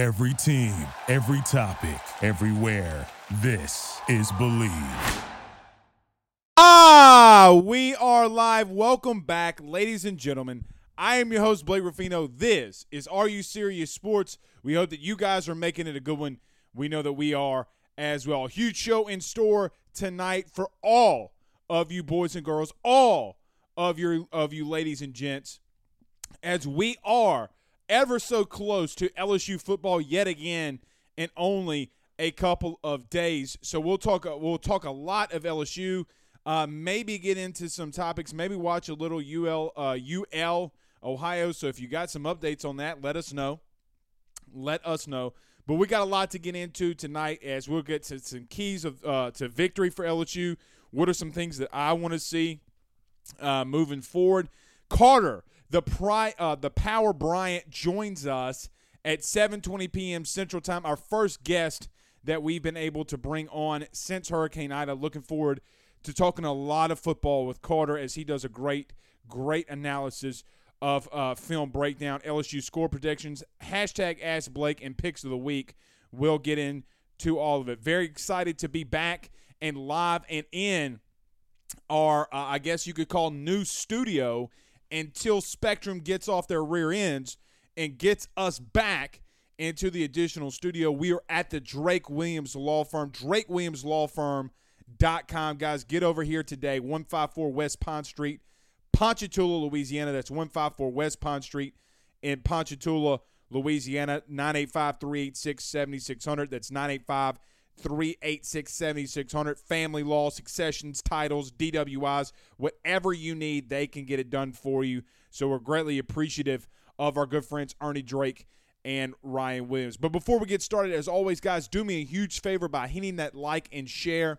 Every team, every topic, everywhere. This is Believe. Ah, we are live. Welcome back, ladies and gentlemen. I am your host, Blake Ruffino. This is Are You Serious Sports. We hope that you guys are making it a good one. We know that we are as well. Huge show in store tonight for all of you boys and girls, all of your of you ladies and gents, as we are ever so close to LSU football yet again in only a couple of days. So we'll talk we'll talk a lot of LSU. Uh, maybe get into some topics. Maybe watch a little UL uh, UL Ohio. So if you got some updates on that, let us know. Let us know. But we got a lot to get into tonight as we'll get to some keys of uh, to victory for LSU. What are some things that I want to see uh, moving forward? Carter, the pri- uh, the Power Bryant joins us at 7:20 p.m. Central Time. Our first guest that we've been able to bring on since Hurricane Ida. Looking forward to talking a lot of football with Carter as he does a great, great analysis of uh, film breakdown, LSU score predictions, hashtag Ask Blake, and picks of the week. We'll get into all of it. Very excited to be back and live and in our, uh, I guess you could call new studio until Spectrum gets off their rear ends and gets us back into the additional studio. We are at the Drake Williams Law Firm, drakewilliamslawfirm.com. Guys, get over here today, 154 West Pond Street, Ponchatoula, Louisiana. That's 154 West Pond Street in Ponchatoula, Louisiana, 985 386 7600. That's 985 386 7600. Family law, successions, titles, DWIs, whatever you need, they can get it done for you. So we're greatly appreciative of our good friends Ernie Drake and Ryan Williams. But before we get started, as always, guys, do me a huge favor by hitting that like and share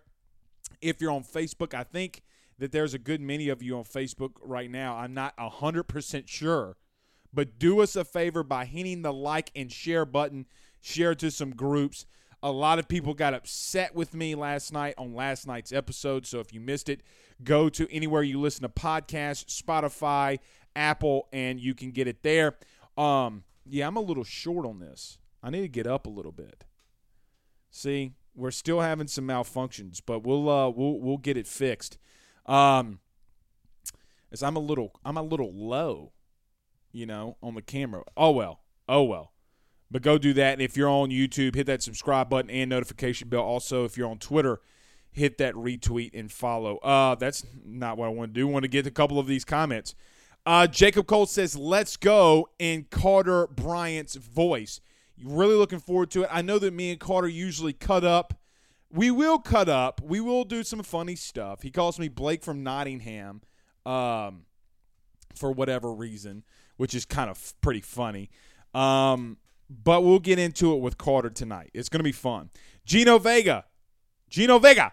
if you're on Facebook. I think that there's a good many of you on Facebook right now. I'm not 100% sure. But do us a favor by hitting the like and share button, share to some groups. A lot of people got upset with me last night on last night's episode. So if you missed it, go to anywhere you listen to podcasts, Spotify, Apple, and you can get it there. Um, yeah, I'm a little short on this. I need to get up a little bit. See, we're still having some malfunctions, but we'll uh we'll we'll get it fixed. Um as I'm a little I'm a little low, you know, on the camera. Oh well. Oh well. But go do that. And if you're on YouTube, hit that subscribe button and notification bell. Also, if you're on Twitter, hit that retweet and follow. Uh that's not what I want to do. I want to get a couple of these comments. Uh, Jacob Cole says, "Let's go" in Carter Bryant's voice. Really looking forward to it. I know that me and Carter usually cut up. We will cut up. We will do some funny stuff. He calls me Blake from Nottingham, um, for whatever reason, which is kind of pretty funny. Um, but we'll get into it with Carter tonight. It's gonna be fun. Gino Vega, Gino Vega.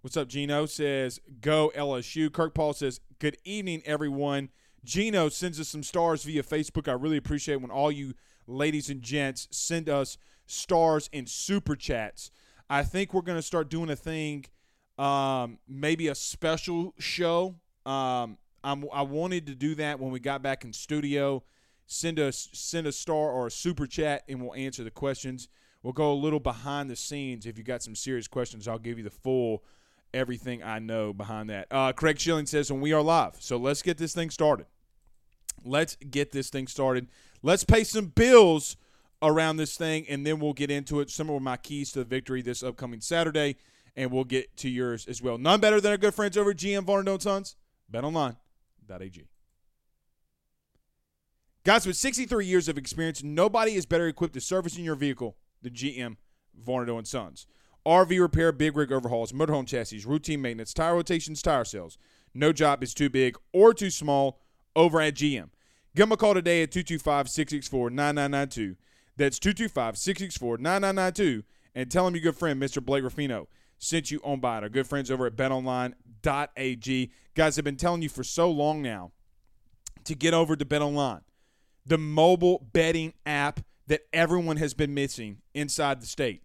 What's up, Gino? Says go LSU. Kirk Paul says good evening, everyone. Gino sends us some stars via Facebook. I really appreciate when all you ladies and gents send us stars and super chats. I think we're gonna start doing a thing, um, maybe a special show. Um, I wanted to do that when we got back in studio. Send us send a star or a super chat, and we'll answer the questions. We'll go a little behind the scenes. If you got some serious questions, I'll give you the full everything I know behind that. Uh, Craig Schilling says, when we are live. So let's get this thing started. Let's get this thing started. Let's pay some bills around this thing, and then we'll get into it. Some of my keys to the victory this upcoming Saturday, and we'll get to yours as well. None better than our good friends over at GM Varnado Sons. BetOnline.ag. Guys, with 63 years of experience, nobody is better equipped to service in your vehicle than GM Varnado and Sons. RV repair, big rig overhauls, motorhome chassis, routine maintenance, tire rotations, tire sales. No job is too big or too small over at GM. Give them a call today at 225 664 9992. That's 225 664 9992. And tell them your good friend, Mr. Blake Ruffino, sent you on by it. Our good friends over at betonline.ag. Guys, have been telling you for so long now to get over to BetOnline, the mobile betting app that everyone has been missing inside the state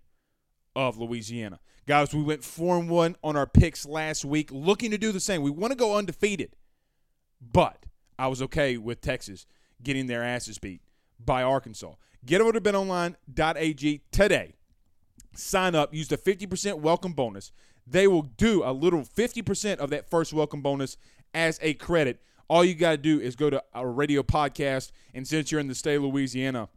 of Louisiana. Guys, we went 4 and 1 on our picks last week, looking to do the same. We want to go undefeated, but I was okay with Texas getting their asses beat by Arkansas. Get over to betonline.ag today. Sign up, use the 50% welcome bonus. They will do a little 50% of that first welcome bonus as a credit. All you got to do is go to our radio podcast, and since you're in the state of Louisiana,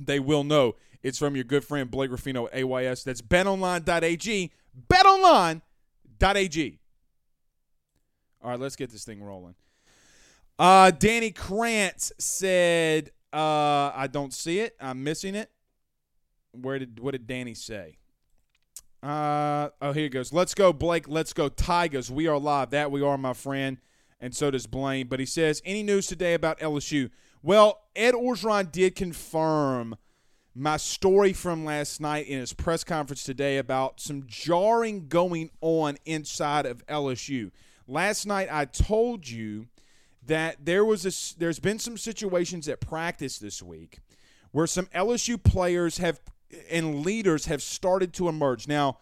they will know it's from your good friend Blake Ruffino at AYS. That's betonline.ag. Betonline.ag. All right, let's get this thing rolling. Uh, Danny Krantz said, uh, I don't see it. I'm missing it. Where did what did Danny say? Uh, oh, here it goes. Let's go, Blake. Let's go, Tigers. We are live. That we are, my friend. And so does Blaine. But he says, any news today about LSU? Well, Ed Orgeron did confirm my story from last night in his press conference today about some jarring going on inside of LSU. Last night I told you that there was a, there's been some situations at practice this week where some LSU players have and leaders have started to emerge. Now,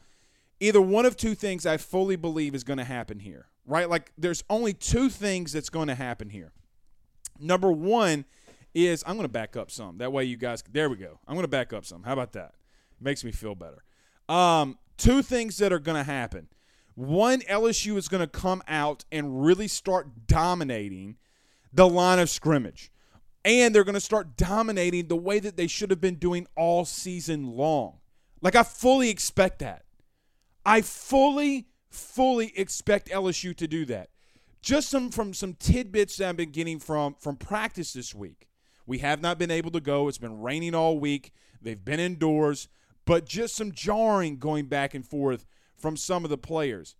either one of two things I fully believe is going to happen here, right? Like there's only two things that's going to happen here. Number 1 is I'm going to back up some. That way you guys there we go. I'm going to back up some. How about that? Makes me feel better. Um, two things that are going to happen. One, LSU is going to come out and really start dominating the line of scrimmage. And they're going to start dominating the way that they should have been doing all season long. Like, I fully expect that. I fully, fully expect LSU to do that. Just some from some tidbits that I've been getting from from practice this week. We have not been able to go. It's been raining all week. They've been indoors, but just some jarring going back and forth from some of the players.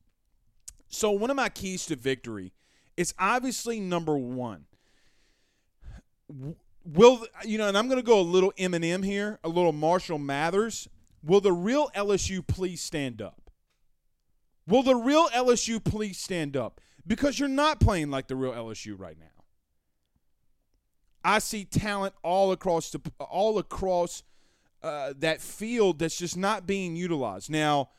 So, one of my keys to victory is obviously number one. Will you know? And I'm going to go a little Eminem here, a little Marshall Mathers. Will the real LSU please stand up? Will the real LSU please stand up? Because you're not playing like the real LSU right now. I see talent all across the all across uh, that field that's just not being utilized. Now,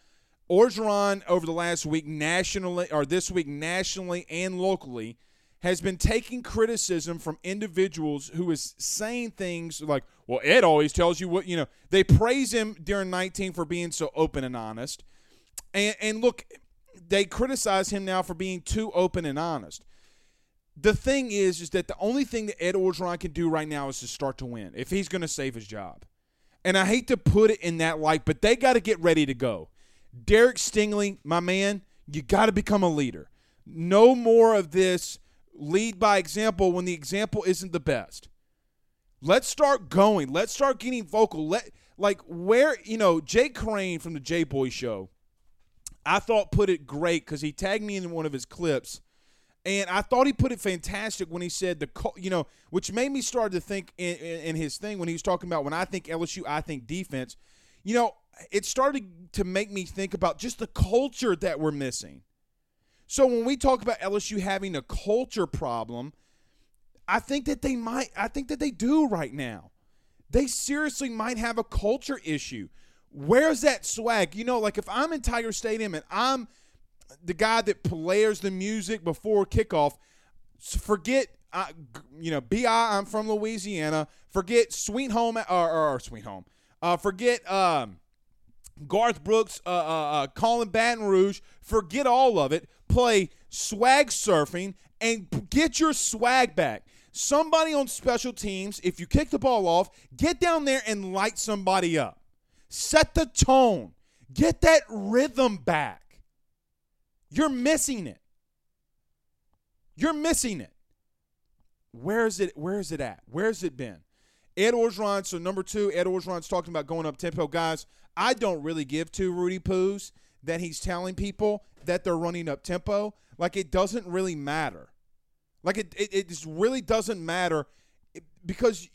Orgeron over the last week nationally or this week nationally and locally has been taking criticism from individuals who is saying things like, "Well, Ed always tells you what you know." They praise him during 19 for being so open and honest, and and look, they criticize him now for being too open and honest the thing is, is that the only thing that Ed Orgeron can do right now is to start to win if he's going to save his job. And I hate to put it in that light, but they got to get ready to go. Derek Stingley, my man, you got to become a leader. No more of this lead by example when the example isn't the best. Let's start going. Let's start getting vocal. Let like where you know Jake Crane from the J Boy Show. I thought put it great because he tagged me in one of his clips and I thought he put it fantastic when he said the you know, which made me start to think in, in, his thing when he was talking about when I think LSU, I think defense. You know, it started to make me think about just the culture that we're missing. So when we talk about LSU having a culture problem, I think that they might. I think that they do right now. They seriously might have a culture issue. Where's that swag? You know, like if I'm in Tiger Stadium and I'm the guy that plays the music before kickoff. Forget, uh, you know, Bi. I'm from Louisiana. Forget Sweet Home or, or, or Sweet Home. Uh, forget um, Garth Brooks, uh, uh, uh, Callin' Baton Rouge. Forget all of it. Play swag surfing and get your swag back. Somebody on special teams, if you kick the ball off, get down there and light somebody up. Set the tone. Get that rhythm back. You're missing it. You're missing it. Where is it? Where is it at? Where's it been? Ed Orgeron. So number two, Ed Orgeron's talking about going up tempo, guys. I don't really give to Rudy Poos that he's telling people that they're running up tempo. Like it doesn't really matter. Like it, it, it just really doesn't matter because,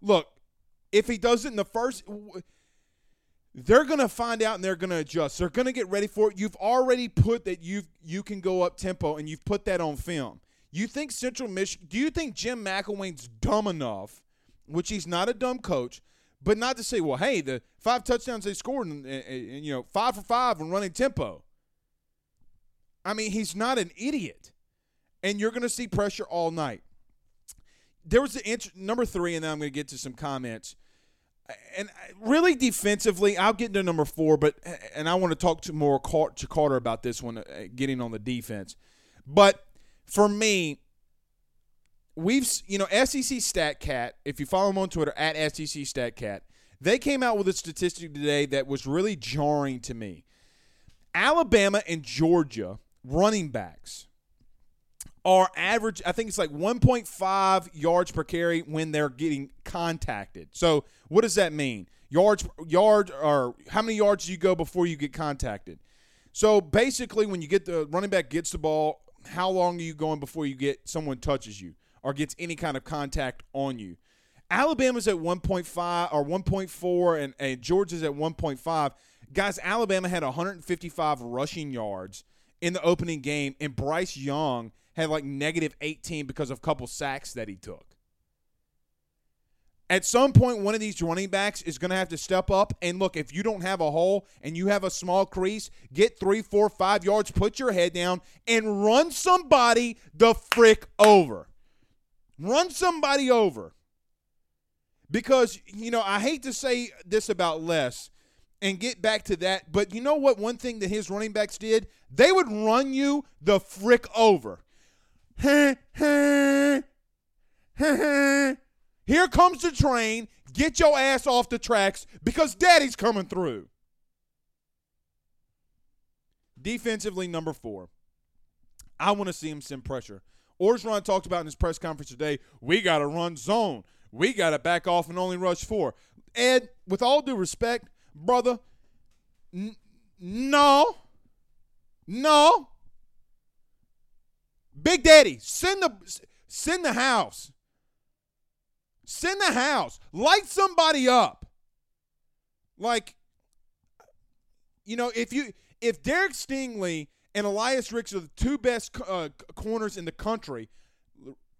look, if he does it in the first, they're going to find out and they're going to adjust. They're going to get ready for it. You've already put that you you can go up tempo and you've put that on film. You think Central Michigan? Do you think Jim McElwain's dumb enough, which he's not a dumb coach, but not to say, well, hey, the five touchdowns they scored, and, and, and you know, five for five and running tempo. I mean, he's not an idiot, and you're going to see pressure all night. There was the int- number three, and then I'm going to get to some comments and really defensively, I'll get into number four, but and I want to talk to more to Carter about this one, uh, getting on the defense. But for me, we've you know SEC StatCat. If you follow them on Twitter at SEC StatCat, they came out with a statistic today that was really jarring to me. Alabama and Georgia running backs are average. I think it's like 1.5 yards per carry when they're getting contacted. So what does that mean? Yards, yard, or how many yards do you go before you get contacted? So basically, when you get the running back gets the ball, how long are you going before you get someone touches you or gets any kind of contact on you? Alabama's at 1.5 or 1.4, and, and Georgia's at 1.5. Guys, Alabama had 155 rushing yards in the opening game, and Bryce Young – had like negative 18 because of a couple sacks that he took. At some point, one of these running backs is going to have to step up. And look, if you don't have a hole and you have a small crease, get three, four, five yards, put your head down, and run somebody the frick over. Run somebody over. Because, you know, I hate to say this about Les and get back to that, but you know what? One thing that his running backs did? They would run you the frick over. Here comes the train. Get your ass off the tracks because daddy's coming through. Defensively, number four. I want to see him send pressure. Orgeron talked about in his press conference today, we got to run zone. We got to back off and only rush four. Ed, with all due respect, brother, n- no, no, Big Daddy, send the send the house. Send the house. Light somebody up. Like, you know, if you if Derek Stingley and Elias Ricks are the two best uh, corners in the country,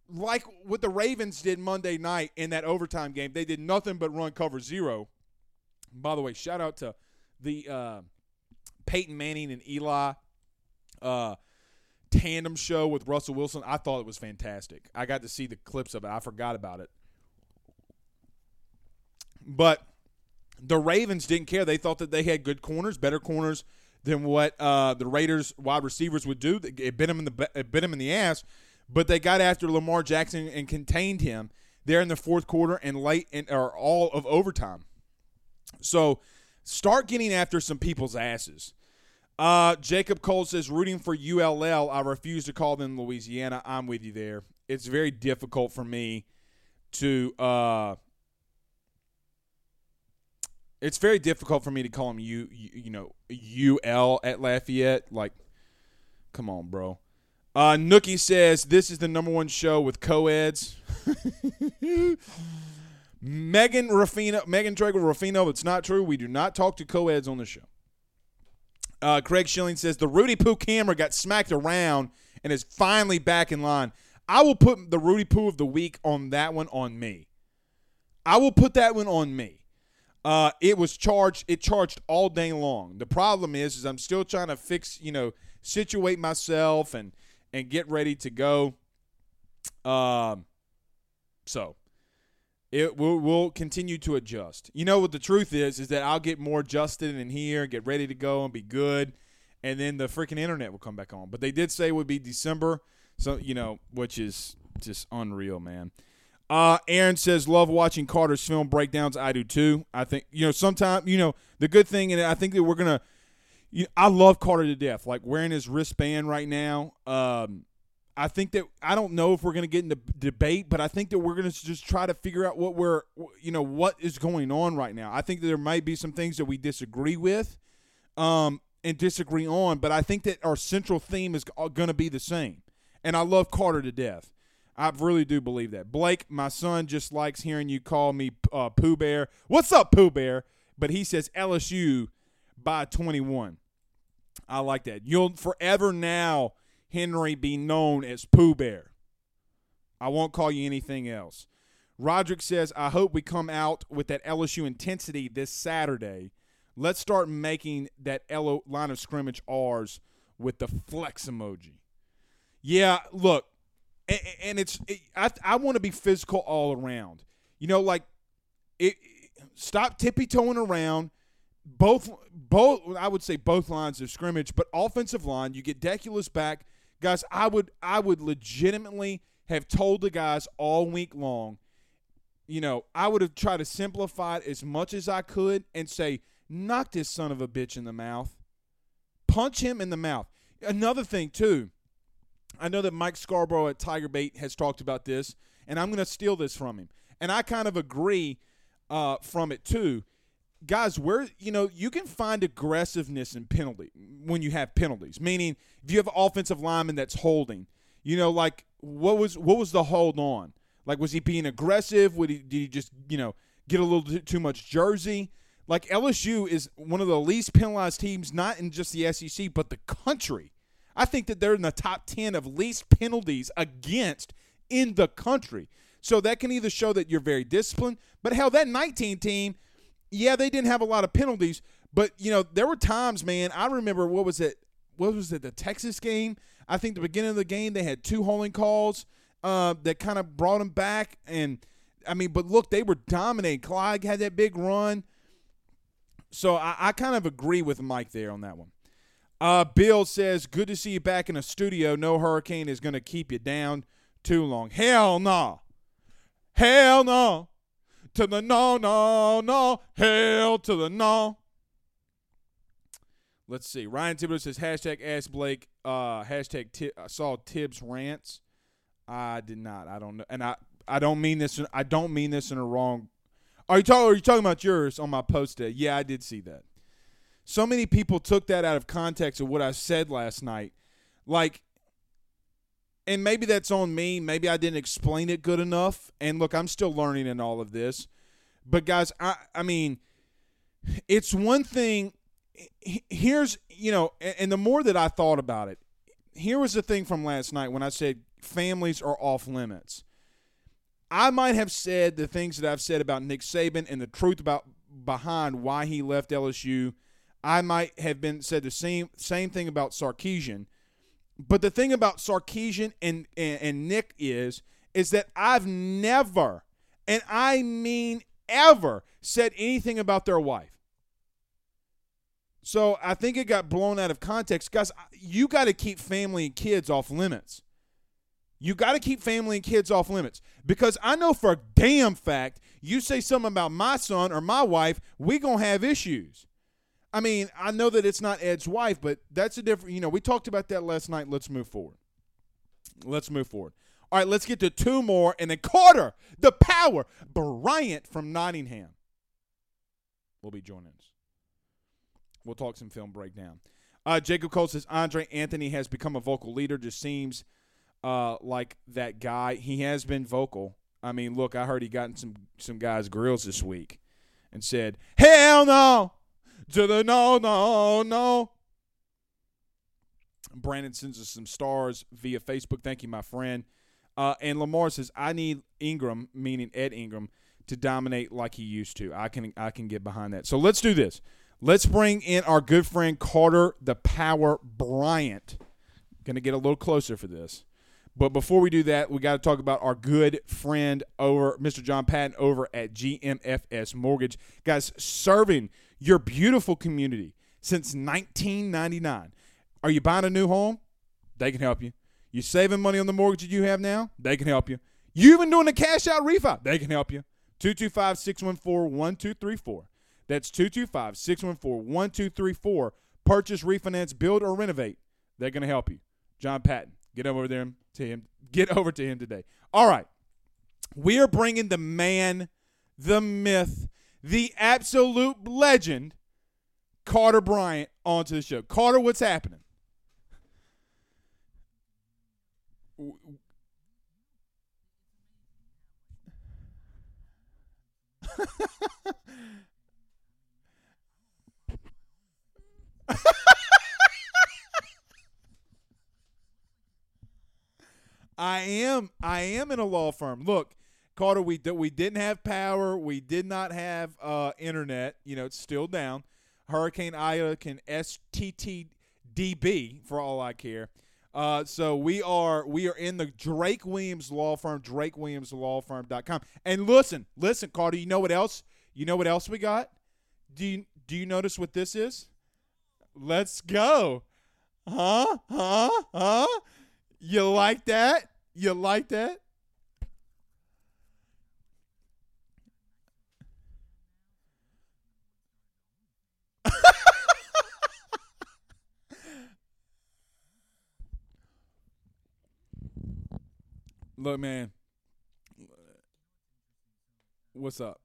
like what the Ravens did Monday night in that overtime game, they did nothing but run cover zero. By the way, shout out to the uh, Peyton Manning and Eli uh, tandem show with Russell Wilson. I thought it was fantastic. I got to see the clips of it. I forgot about it. But the Ravens didn't care. They thought that they had good corners, better corners than what uh, the Raiders wide receivers would do. It bit them in the it bit them in the ass, but they got after Lamar Jackson and contained him there in the fourth quarter and late in or all of overtime. So start getting after some people's asses. Uh, Jacob Cole says, rooting for ULL. I refuse to call them Louisiana. I'm with you there. It's very difficult for me to. Uh, it's very difficult for me to call them U, you, you know, UL at Lafayette. Like, come on, bro. Uh, Nookie says this is the number one show with co-eds. Megan Ruffino, Megan Traeger Ruffino. It's not true. We do not talk to co-eds on the show. Uh, Craig Schilling says the Rudy Poo camera got smacked around and is finally back in line. I will put the Rudy Poo of the week on that one on me. I will put that one on me. Uh, it was charged. It charged all day long. The problem is, is I'm still trying to fix, you know, situate myself and and get ready to go. Um, so it will will continue to adjust. You know what the truth is is that I'll get more adjusted in here, get ready to go and be good, and then the freaking internet will come back on. But they did say it would be December, so you know, which is just unreal, man. Uh, Aaron says, love watching Carter's film breakdowns. I do too. I think, you know, sometimes, you know, the good thing, and I think that we're to, you know, I love Carter to death. Like wearing his wristband right now. Um, I think that I don't know if we're going to get into debate, but I think that we're going to just try to figure out what we're, you know, what is going on right now. I think that there might be some things that we disagree with, um, and disagree on, but I think that our central theme is going to be the same. And I love Carter to death. I really do believe that. Blake, my son, just likes hearing you call me uh, Pooh Bear. What's up, Pooh Bear? But he says LSU by 21. I like that. You'll forever now Henry be known as Pooh Bear. I won't call you anything else. Roderick says, I hope we come out with that LSU intensity this Saturday. Let's start making that LO line of scrimmage ours with the flex emoji. Yeah, look, and, and it's it, I I want to be physical all around. You know, like it. stop tippy toeing around. Both, both, I would say both lines of scrimmage, but offensive line, you get Deculus back, guys. I would, I would legitimately have told the guys all week long. You know, I would have tried to simplify it as much as I could and say, knock this son of a bitch in the mouth, punch him in the mouth. Another thing too, I know that Mike Scarborough at Tiger Bait has talked about this, and I'm going to steal this from him, and I kind of agree uh, from it too guys, where you know you can find aggressiveness in penalty when you have penalties. Meaning, if you have offensive lineman that's holding, you know, like what was what was the hold on? Like, was he being aggressive? Would he did he just you know get a little too, too much jersey? Like LSU is one of the least penalized teams, not in just the SEC, but the country. I think that they're in the top ten of least penalties against in the country. So that can either show that you're very disciplined, but hell, that 19 team yeah, they didn't have a lot of penalties, but you know there were times, man. I remember what was it? What was it? The Texas game. I think the beginning of the game they had two holding calls uh, that kind of brought them back, and I mean, but look, they were dominating. Clyde had that big run, so I, I kind of agree with Mike there on that one. Uh, Bill says, "Good to see you back in a studio. No hurricane is going to keep you down too long. Hell no, nah. hell no." To the no, no, no. Hell to the no. Let's see. Ryan Thibodeau says hashtag ask Blake. Uh, hashtag t- I saw Tibbs rants. I did not. I don't know, and I I don't mean this. I don't mean this in a wrong. Are you talking? Are you talking about yours on my post today? Yeah, I did see that. So many people took that out of context of what I said last night. Like and maybe that's on me. Maybe I didn't explain it good enough. And look, I'm still learning in all of this. But guys, I I mean, it's one thing. Here's you know, and the more that I thought about it, here was the thing from last night when I said families are off limits. I might have said the things that I've said about Nick Saban and the truth about behind why he left LSU. I might have been said the same same thing about Sarkisian but the thing about Sarkisian and, and, and Nick is, is that I've never, and I mean ever, said anything about their wife. So I think it got blown out of context. Guys, you got to keep family and kids off limits. You got to keep family and kids off limits because I know for a damn fact you say something about my son or my wife, we going to have issues. I mean, I know that it's not Ed's wife, but that's a different. You know, we talked about that last night. Let's move forward. Let's move forward. All right, let's get to two more, and then Carter, the power, Bryant from Nottingham will be joining us. We'll talk some film breakdown. Uh, Jacob Cole says Andre Anthony has become a vocal leader. Just seems uh, like that guy. He has been vocal. I mean, look, I heard he got in some some guys' grills this week and said, "Hell no, to the no, no, no. Brandon sends us some stars via Facebook. Thank you, my friend. Uh, and Lamar says, I need Ingram, meaning Ed Ingram, to dominate like he used to. I can I can get behind that. So let's do this. Let's bring in our good friend Carter the Power Bryant. Going to get a little closer for this. But before we do that, we got to talk about our good friend over Mr. John Patton over at GMFS Mortgage. Guys, serving your beautiful community since 1999. Are you buying a new home? They can help you. You saving money on the mortgage that you have now? They can help you. You even doing a cash out refi? They can help you. 225 614 1234. That's 225 614 1234. Purchase, refinance, build, or renovate. They're going to help you. John Patton, get over there to him. Get over to him today. All right. We are bringing the man, the myth, the absolute legend, Carter Bryant, onto the show. Carter, what's happening? I am I am in a law firm. Look, Carter, we we didn't have power. We did not have uh, internet. You know, it's still down. Hurricane Ida can STTDB for all I care. Uh, so we are we are in the Drake Williams law firm, drakewilliamslawfirm.com. And listen, listen, Carter, you know what else? You know what else we got? Do you do you notice what this is? Let's go. Huh? Huh? Huh? You like that? You like that? Look, man. What's up?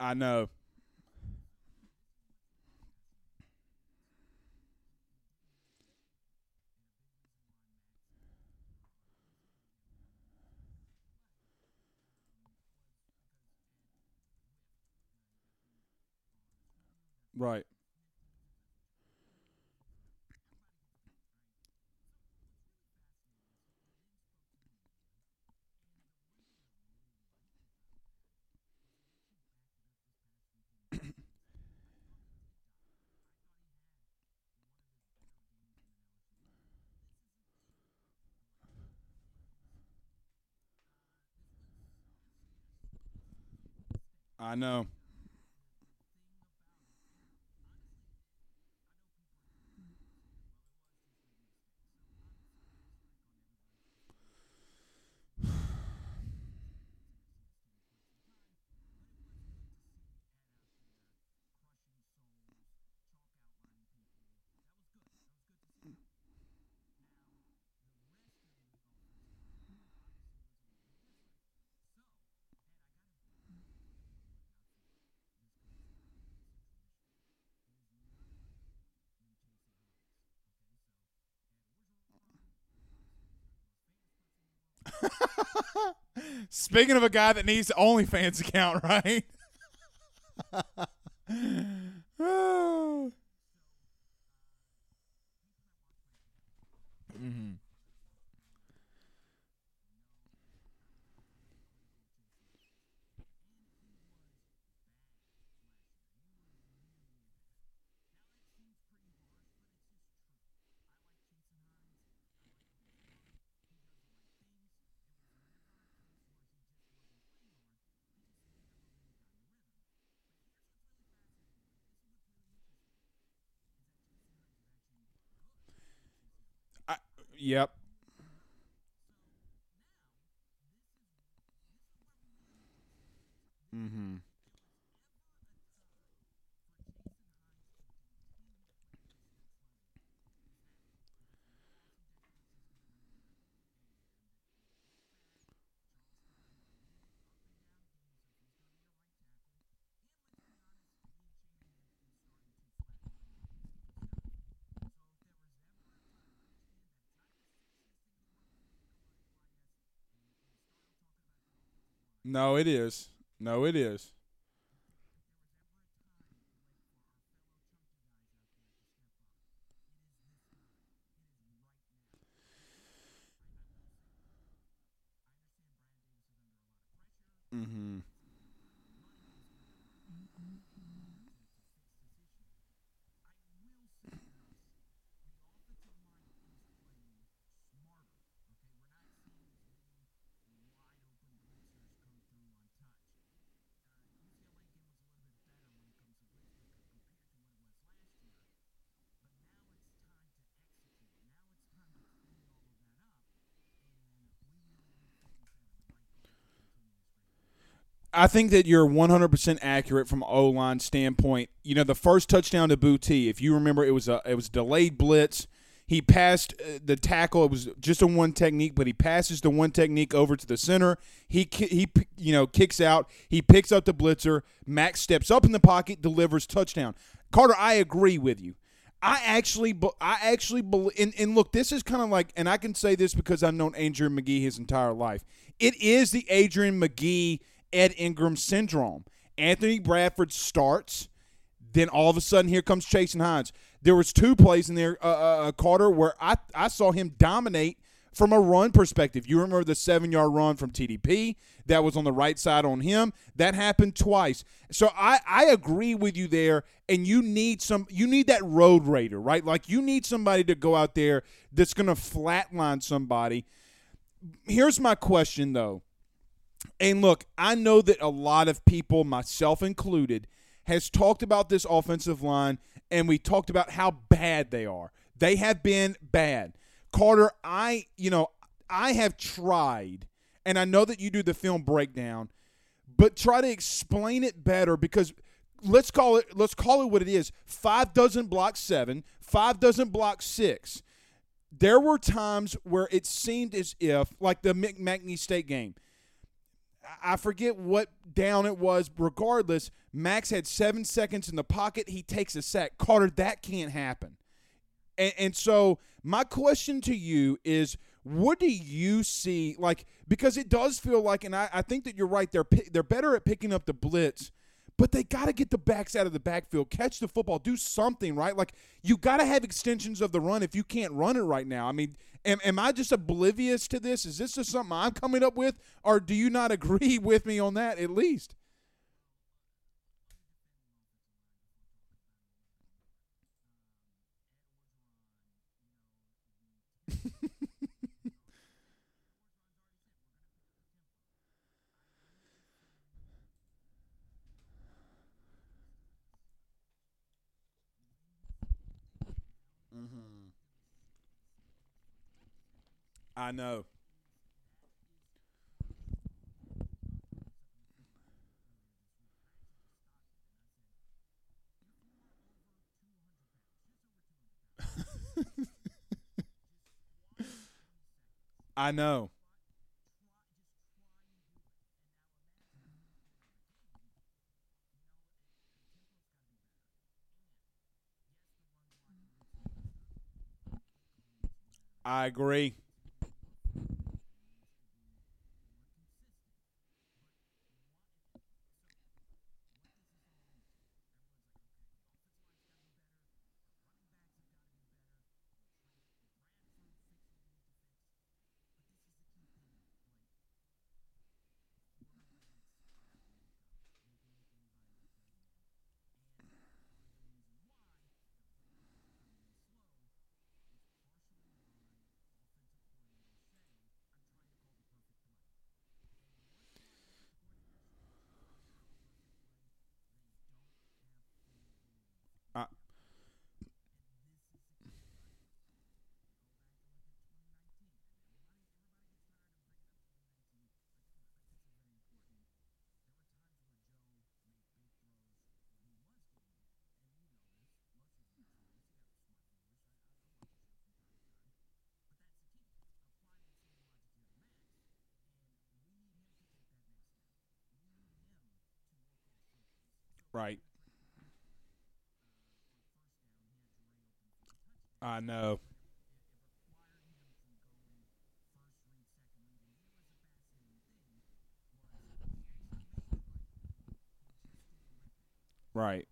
I know. Right. I know. Speaking of a guy that needs the OnlyFans account, right? mm-hmm. Yep. Mm-hmm. No, it is. No, it is. Mm-hmm. I think that you're 100% accurate from O line standpoint. You know, the first touchdown to Boutte, if you remember, it was a it was delayed blitz. He passed uh, the tackle. It was just a one technique, but he passes the one technique over to the center. He he you know kicks out. He picks up the blitzer. Max steps up in the pocket, delivers touchdown. Carter, I agree with you. I actually, I actually believe, and, and look, this is kind of like, and I can say this because I've known Adrian Magee his entire life. It is the Adrian Magee Ed Ingram syndrome. Anthony Bradford starts, then all of a sudden here comes Chasen Hines. There was two plays in there, uh, uh, uh, Carter, where I I saw him dominate from a run perspective. You remember the seven yard run from TDP that was on the right side on him. That happened twice. So I, I agree with you there. And you need some you need that road raider, right? Like you need somebody to go out there that's gonna flatline somebody. Here's my question though. And look, I know that a lot of people, myself included, has talked about this offensive line and we talked about how bad they are. They have been bad. Carter, I, you know, I have tried, and I know that you do the film breakdown, but try to explain it better because let's call it let's call it what it is. Five doesn't block seven, five doesn't block six. There were times where it seemed as if, like the McNeese State game, I forget what down it was. Regardless, Max had seven seconds in the pocket. He takes a sack. Carter, that can't happen. And, and so my question to you is, what do you see? Like because it does feel like, and I, I think that you're right. They're they're better at picking up the blitz, but they got to get the backs out of the backfield, catch the football, do something right. Like you got to have extensions of the run if you can't run it right now. I mean, am, am I just oblivious to this? Is this just something I'm coming up with, or do you not agree with me on that at least? I know. I know. I agree. Right. I know. Right.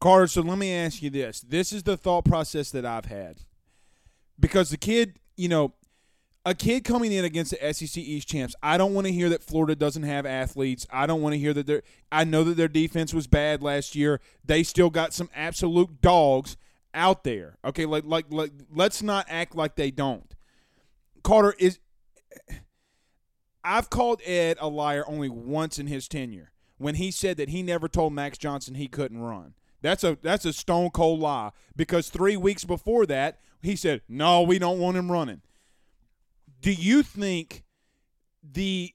Carter, so let me ask you this. This is the thought process that I've had. Because the kid, you know, a kid coming in against the SEC East champs, I don't want to hear that Florida doesn't have athletes. I don't want to hear that they're. I know that their defense was bad last year. They still got some absolute dogs out there. Okay, like like, like let's not act like they don't. Carter is I've called Ed a liar only once in his tenure when he said that he never told Max Johnson he couldn't run. That's a that's a stone cold lie because 3 weeks before that he said, "No, we don't want him running." Do you think the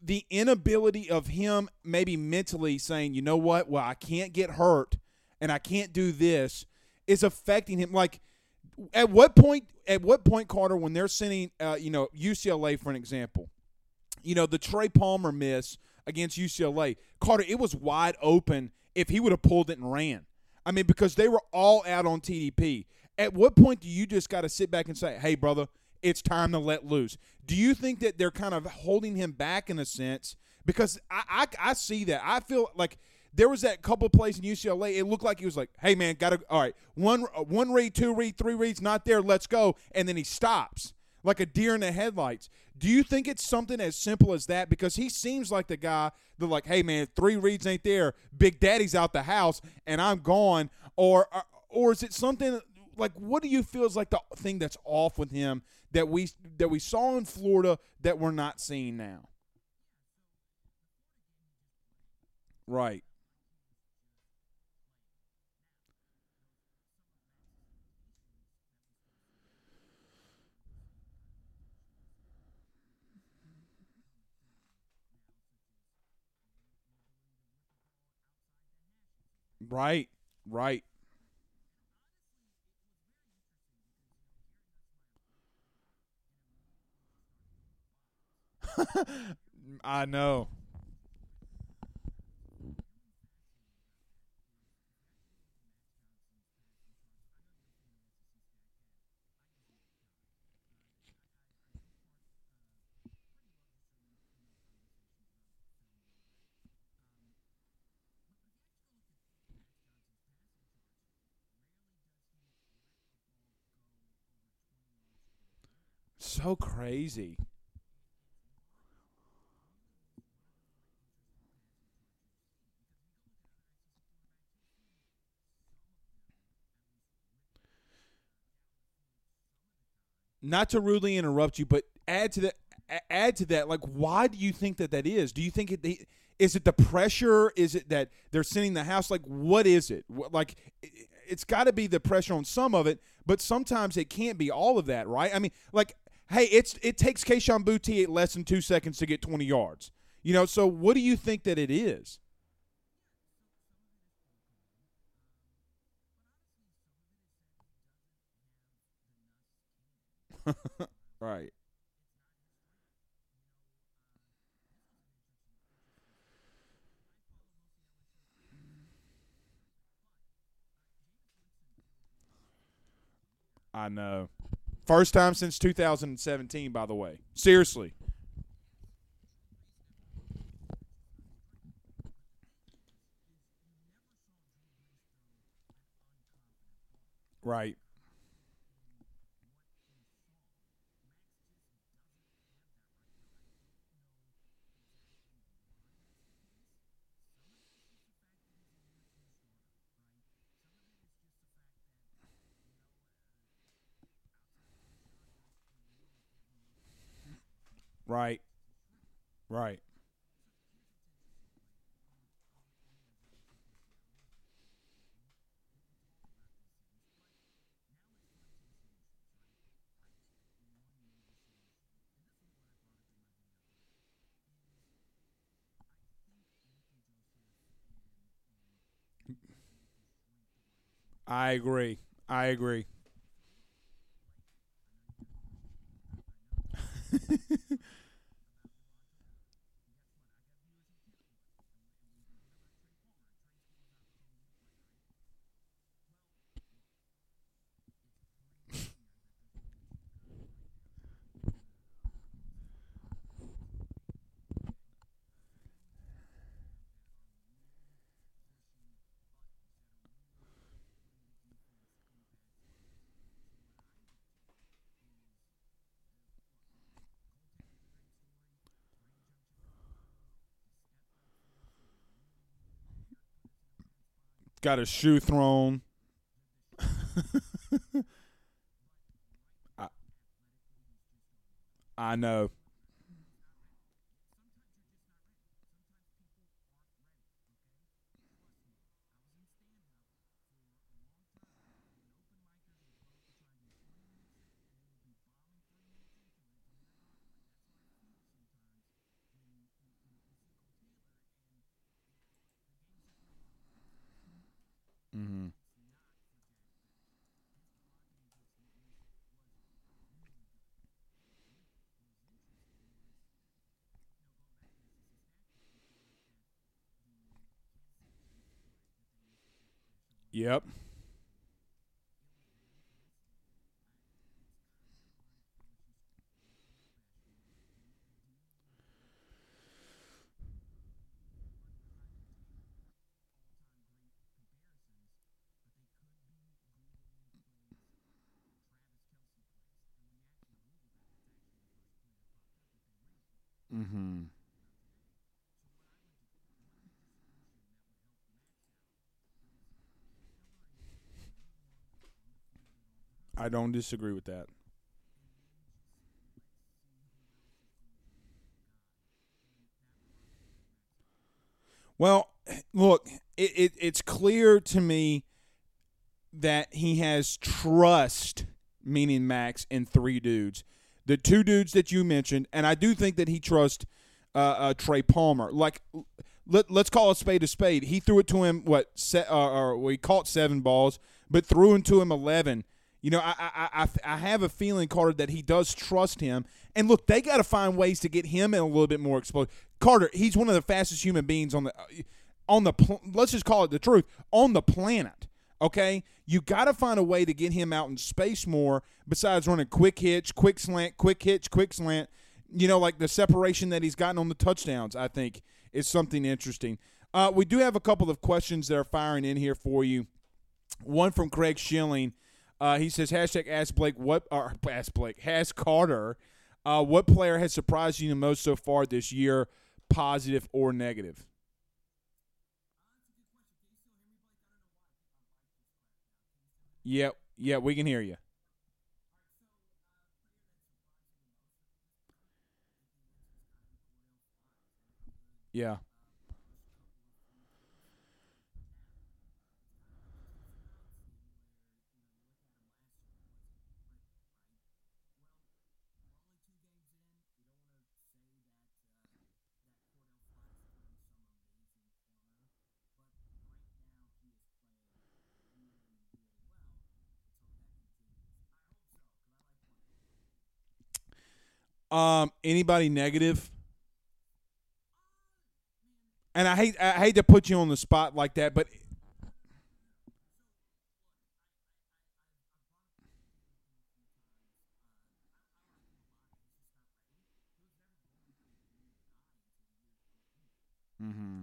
the inability of him maybe mentally saying, "You know what? Well, I can't get hurt and I can't do this," is affecting him like at what point at what point Carter when they're sending uh, you know UCLA for an example you know the Trey Palmer miss against UCLA Carter it was wide open if he would have pulled it and ran I mean because they were all out on TDP at what point do you just got to sit back and say hey brother it's time to let loose do you think that they're kind of holding him back in a sense because I I, I see that I feel like there was that couple plays in UCLA. It looked like he was like, "Hey man, gotta all right, one uh, one read, two read, three reads, not there. Let's go." And then he stops like a deer in the headlights. Do you think it's something as simple as that? Because he seems like the guy that like, "Hey man, three reads ain't there. Big Daddy's out the house, and I'm gone." Or uh, or is it something like what do you feel is like the thing that's off with him that we that we saw in Florida that we're not seeing now? Right. Right, right. I know. So crazy. Not to rudely interrupt you, but add to that. Add to that. Like, why do you think that that is? Do you think it? Is it the pressure? Is it that they're sending the house? Like, what is it? Like, it's got to be the pressure on some of it, but sometimes it can't be all of that, right? I mean, like hey, it's it takes Kayshon Boutte less than two seconds to get 20 yards. You know, so what do you think that it is? right. I know. First time since 2017, by the way. Seriously. Right. Right. Right. I agree. I agree. got a shoe thrown. I, I know. Mm-hmm. Yep. Mm-hmm. I don't disagree with that. Well, look, it, it, it's clear to me that he has trust, meaning Max, in three dudes. The two dudes that you mentioned, and I do think that he trusts uh, uh, Trey Palmer. Like, let, us call a spade a spade. He threw it to him, what, se- uh, or well, he caught seven balls, but threw into him 11. You know, I, I, I, I have a feeling, Carter, that he does trust him. And look, they got to find ways to get him in a little bit more explosive. Carter, he's one of the fastest human beings on the on the pl- let's just call it the truth on the planet. Okay, you got to find a way to get him out in space more. Besides running quick hitch, quick slant, quick hitch, quick slant. You know, like the separation that he's gotten on the touchdowns. I think is something interesting. Uh, we do have a couple of questions that are firing in here for you. One from Craig Schilling. Uh, he says hashtag ask Blake what or ask Blake ask Carter uh, what player has surprised you the most so far this year, positive or negative? Yep, yeah, we can hear you. Yeah. Um, anybody negative? And I hate I hate to put you on the spot like that, but Mm-hmm.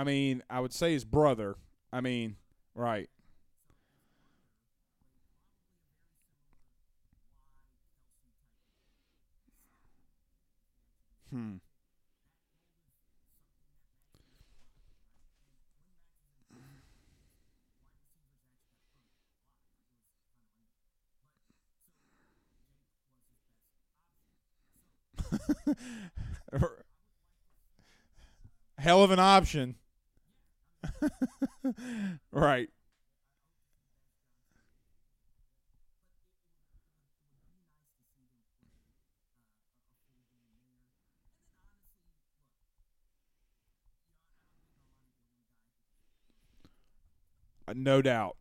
I mean, I would say his brother. I mean, right. Hmm. Hell of an option. right. Uh, no doubt.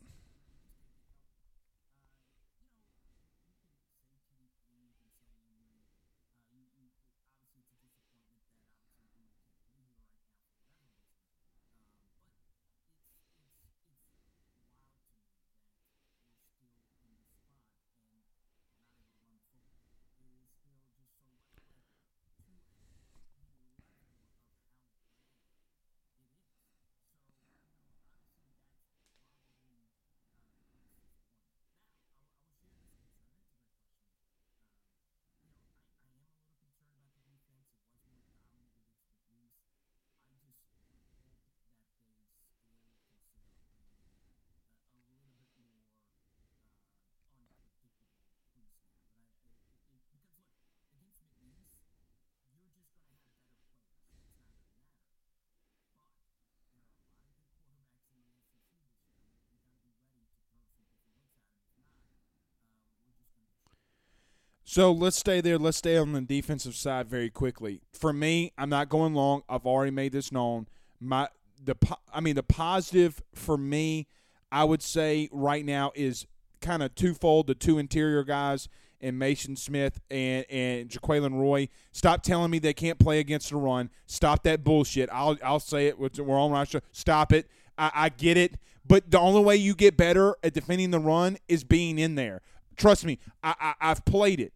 So let's stay there. Let's stay on the defensive side very quickly. For me, I'm not going long. I've already made this known. My the I mean the positive for me, I would say right now is kind of twofold. The two interior guys and Maason Smith and and Jaquelin Roy. Stop telling me they can't play against the run. Stop that bullshit. I'll I'll say it. We're on Russia. Stop it. I, I get it. But the only way you get better at defending the run is being in there. Trust me. I, I I've played it.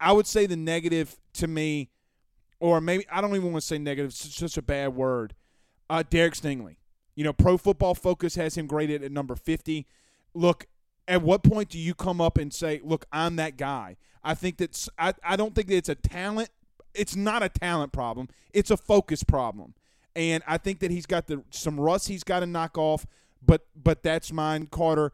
I would say the negative to me, or maybe I don't even want to say negative. It's such a bad word. Uh, Derek Stingley. You know, Pro Football Focus has him graded at number 50. Look, at what point do you come up and say, "Look, I'm that guy"? I think that's I, I don't think that it's a talent. It's not a talent problem. It's a focus problem, and I think that he's got the some rust he's got to knock off. But but that's mine, Carter.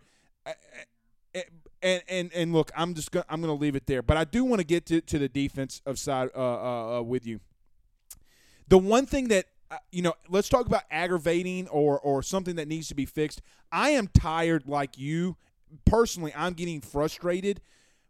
And and and look, I'm just gonna I'm gonna leave it there. But I do want to get to to the defense of side uh, uh, uh, with you. The one thing that uh, you know, let's talk about aggravating or or something that needs to be fixed. I am tired, like you, personally, I'm getting frustrated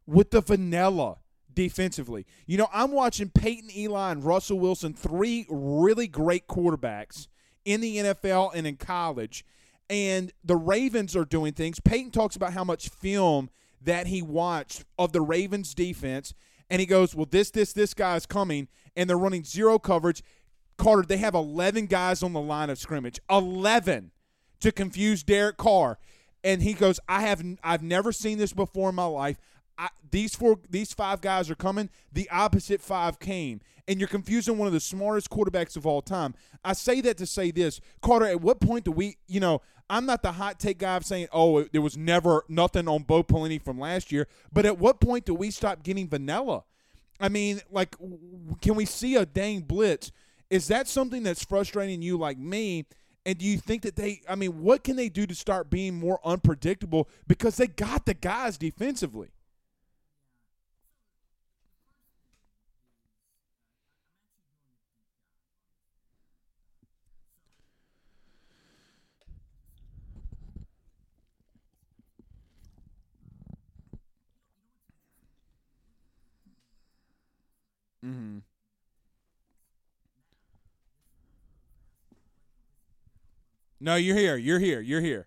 with the vanilla defensively. You know, I'm watching Peyton Eli and Russell Wilson, three really great quarterbacks in the NFL and in college, and the Ravens are doing things. Peyton talks about how much film that he watched of the Ravens defense, and he goes, Well, this, this, this guy is coming, and they're running zero coverage. Carter, they have 11 guys on the line of scrimmage. 11 to confuse Derek Carr and he goes, "I have I've never seen this before in my life. I, these four these five guys are coming. The opposite five came, and you're confusing one of the smartest quarterbacks of all time. I say that to say this, Carter. At what point do we, you know, I'm not the hot take guy of saying, oh, there was never nothing on Bo Pelini from last year, but at what point do we stop getting vanilla? I mean, like, can we see a dang blitz? Is that something that's frustrating you like me? And do you think that they, I mean, what can they do to start being more unpredictable because they got the guys defensively? Mm-hmm. No, you're here. You're here. You're here.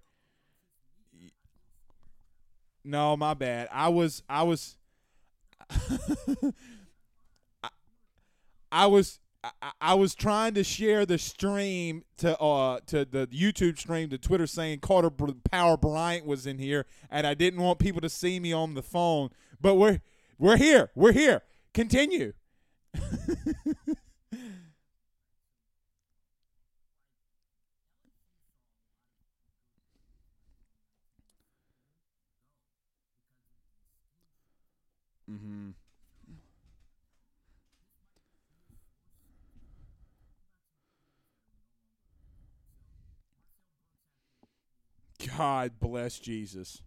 No, my bad. I was I was I, I was I, I, was trying to share the stream to uh to the YouTube stream to Twitter saying Carter Power Bryant was in here and I didn't want people to see me on the phone. But we're we're here. We're here. Continue. Mm-hmm. God bless Jesus.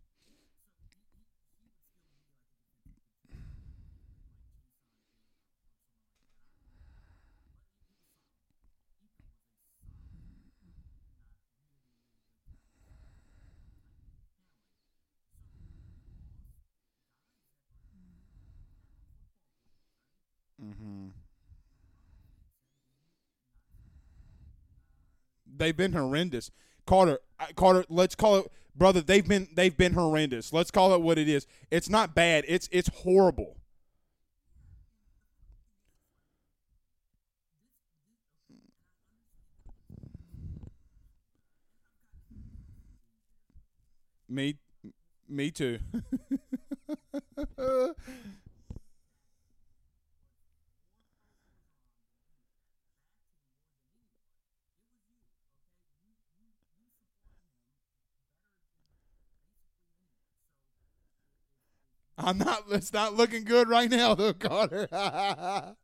Mm-hmm. They've been horrendous. Carter, Carter, let's call it, brother. They've been they've been horrendous. Let's call it what it is. It's not bad. It's it's horrible. Me, me too. I'm not. It's not looking good right now, though, Carter. I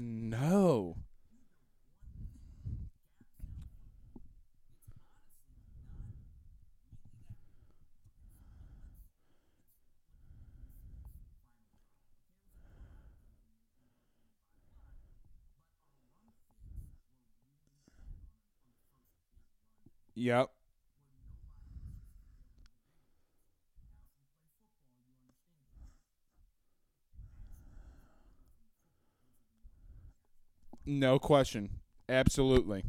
know. Yep. No question. Absolutely.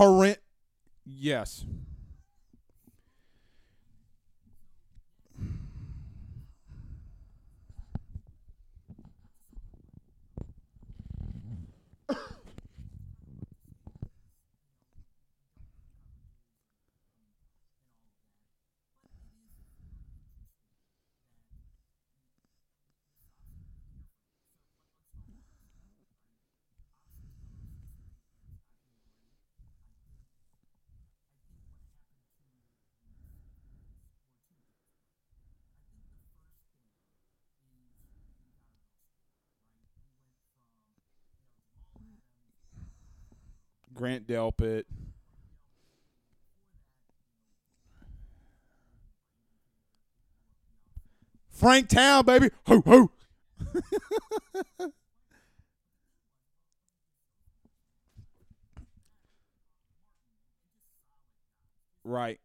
Horrend. Yes. Grant Delpit. Frank Town, baby. Ho ho. right.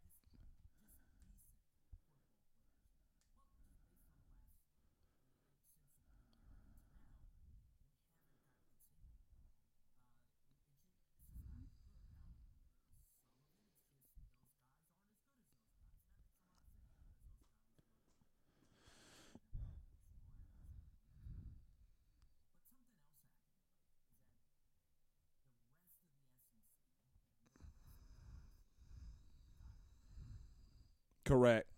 Correct.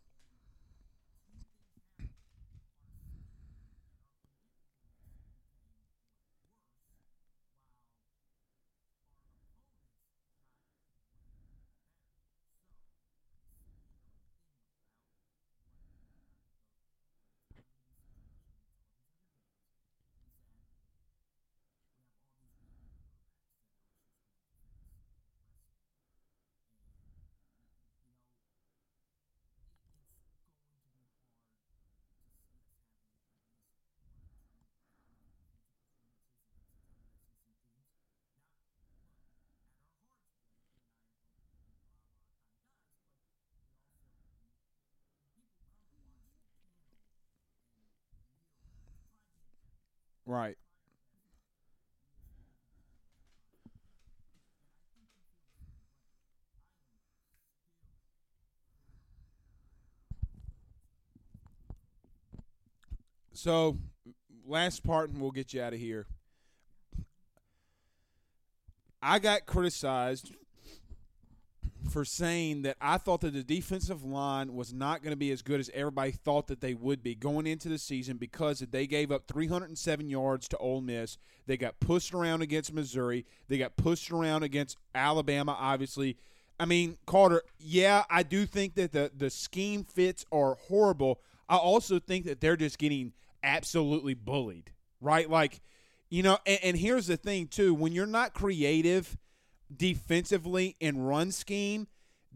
Right. So, last part, and we'll get you out of here. I got criticized for saying that I thought that the defensive line was not going to be as good as everybody thought that they would be going into the season because they gave up 307 yards to Ole Miss. They got pushed around against Missouri. They got pushed around against Alabama, obviously. I mean, Carter, yeah, I do think that the, the scheme fits are horrible. I also think that they're just getting absolutely bullied, right? Like, you know, and, and here's the thing, too. When you're not creative – defensively in run scheme,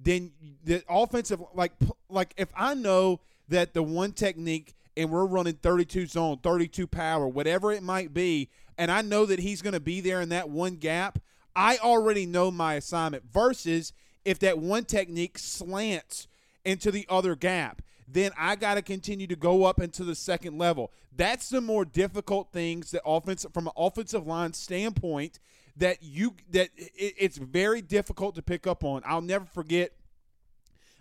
then the offensive like like if I know that the one technique and we're running 32 zone, 32 power, whatever it might be, and I know that he's going to be there in that one gap, I already know my assignment versus if that one technique slants into the other gap, then I got to continue to go up into the second level. That's the more difficult things that offense from an offensive line standpoint that you that it, it's very difficult to pick up on. I'll never forget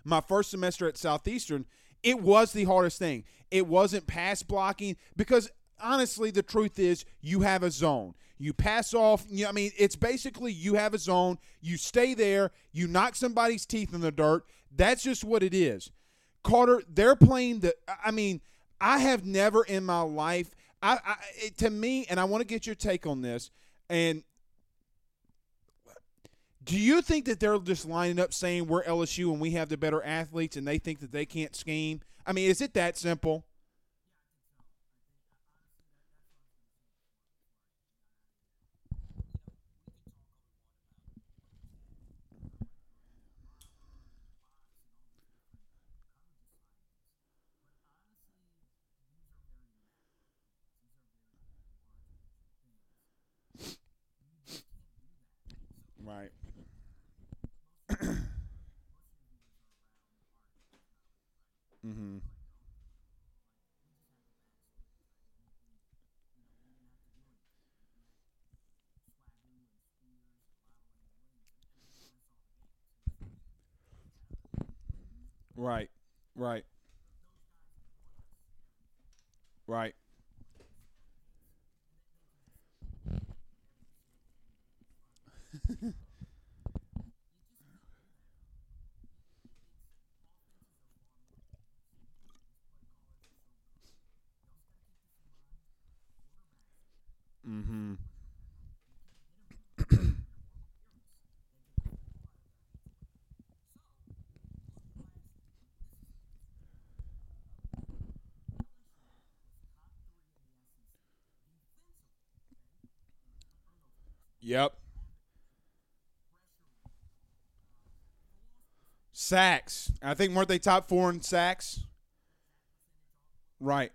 my first semester at Southeastern. It was the hardest thing. It wasn't pass blocking because honestly, the truth is you have a zone. You pass off. You know, I mean, it's basically you have a zone. You stay there. You knock somebody's teeth in the dirt. That's just what it is. Carter, they're playing the. I mean, I have never in my life I, I it, to me, and I want to get your take on this. And do you think that they're just lining up saying we're LSU and we have the better athletes, and they think that they can't scheme? I mean, is it that simple? Right. Mm-hmm. Right. Right. Right. mm-hmm. Yep. Sacks. I think weren't they top four in sacks? Right.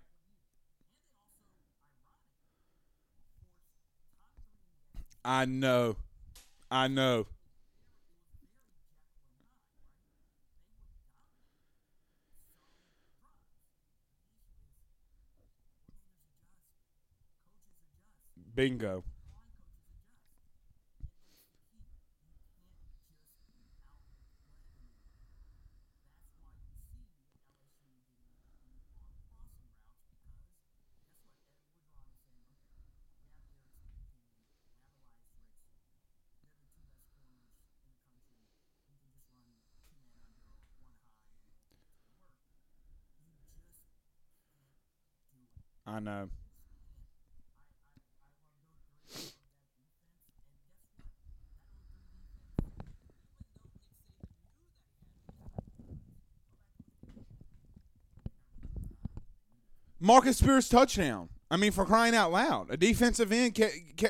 I know. I know. Bingo. Know. Uh, Marcus Spears touchdown. I mean, for crying out loud, a defensive end,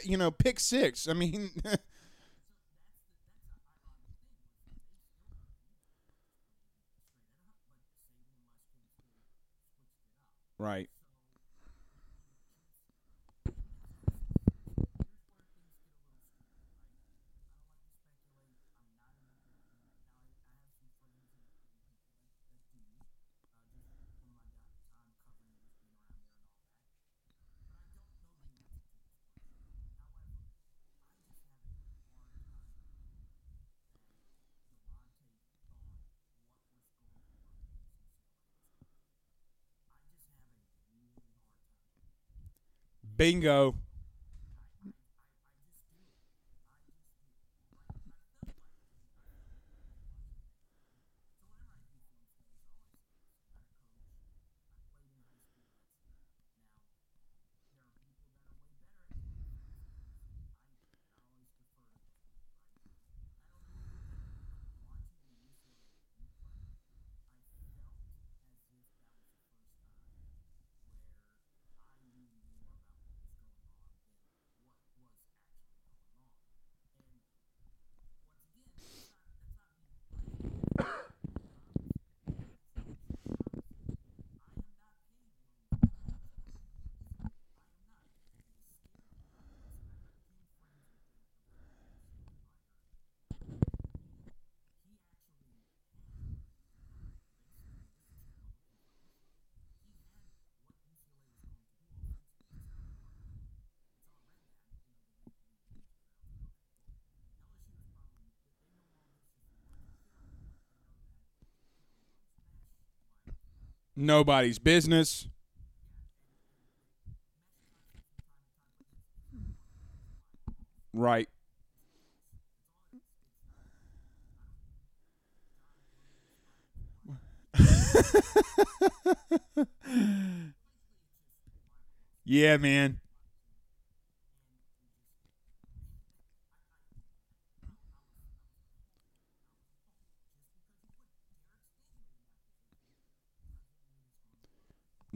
you know, pick six. I mean, right. Bingo. Nobody's business. Right. Yeah, man.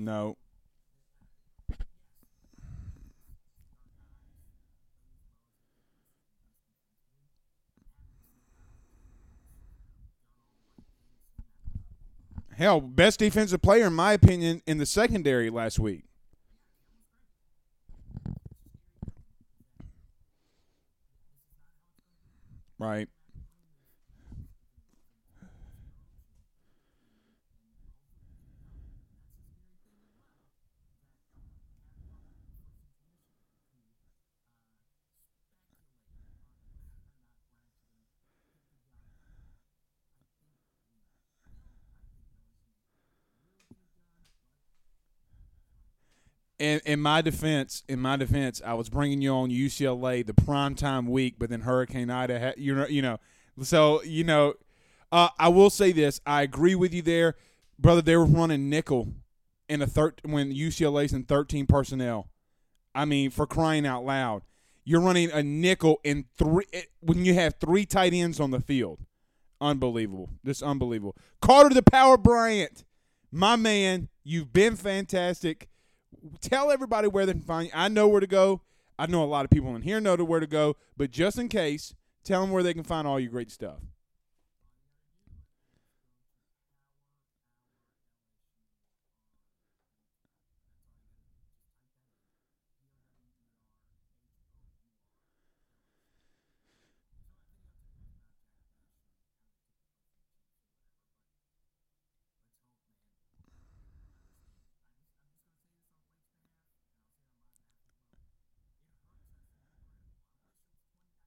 No. Hell, best defensive player in my opinion in the secondary last week. Right. In, in my defense, in my defense, I was bringing you on UCLA the primetime week, but then Hurricane Ida, you know, you know, so you know, uh, I will say this: I agree with you there, brother. They were running nickel in a thir- when UCLA's in thirteen personnel. I mean, for crying out loud, you're running a nickel in three when you have three tight ends on the field. Unbelievable! This unbelievable. Carter the Power Bryant, my man, you've been fantastic tell everybody where they can find you. I know where to go. I know a lot of people in here know where to go, but just in case, tell them where they can find all your great stuff.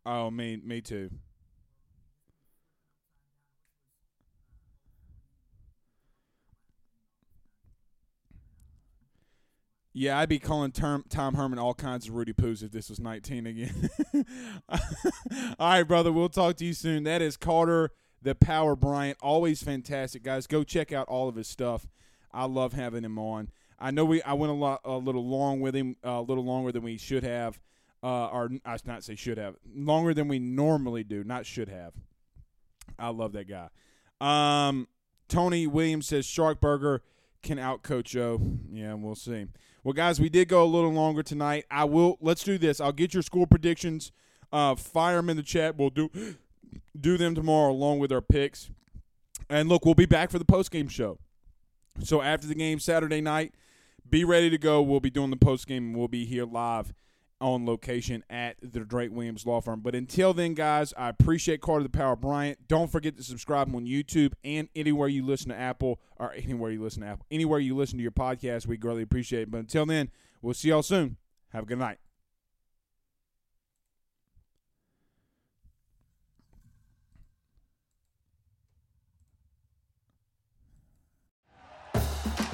Oh, me, me too. Yeah, I'd be calling term, Tom Herman all kinds of Rudy Poos if this was 19 again. all right, brother. We'll talk to you soon. That is Carter the Power Bryant. Always fantastic, guys. Go check out all of his stuff. I love having him on. I know we I went a lot a little long with him, a little longer than we should have uh, or I should not say should have longer than we normally do, not should have. I love that guy. Um, Tony Williams says Shark Burger can outcoach Joe. Yeah, we'll see. Well, guys, we did go a little longer tonight. I will. Let's do this. I'll get your score predictions. Uh, fire them in the chat. We'll do do them tomorrow along with our picks. And look, we'll be back for the post game show. So after the game Saturday night, be ready to go. We'll be doing the post game. We'll be here live on location at the Drake Williams Law Firm. But until then, guys, I appreciate Carter the Power Bryant. Don't forget to subscribe on YouTube and anywhere you listen to Apple or anywhere you listen to Apple, anywhere you listen to your podcast. We greatly appreciate it. But until then, we'll see y'all soon. Have a good night.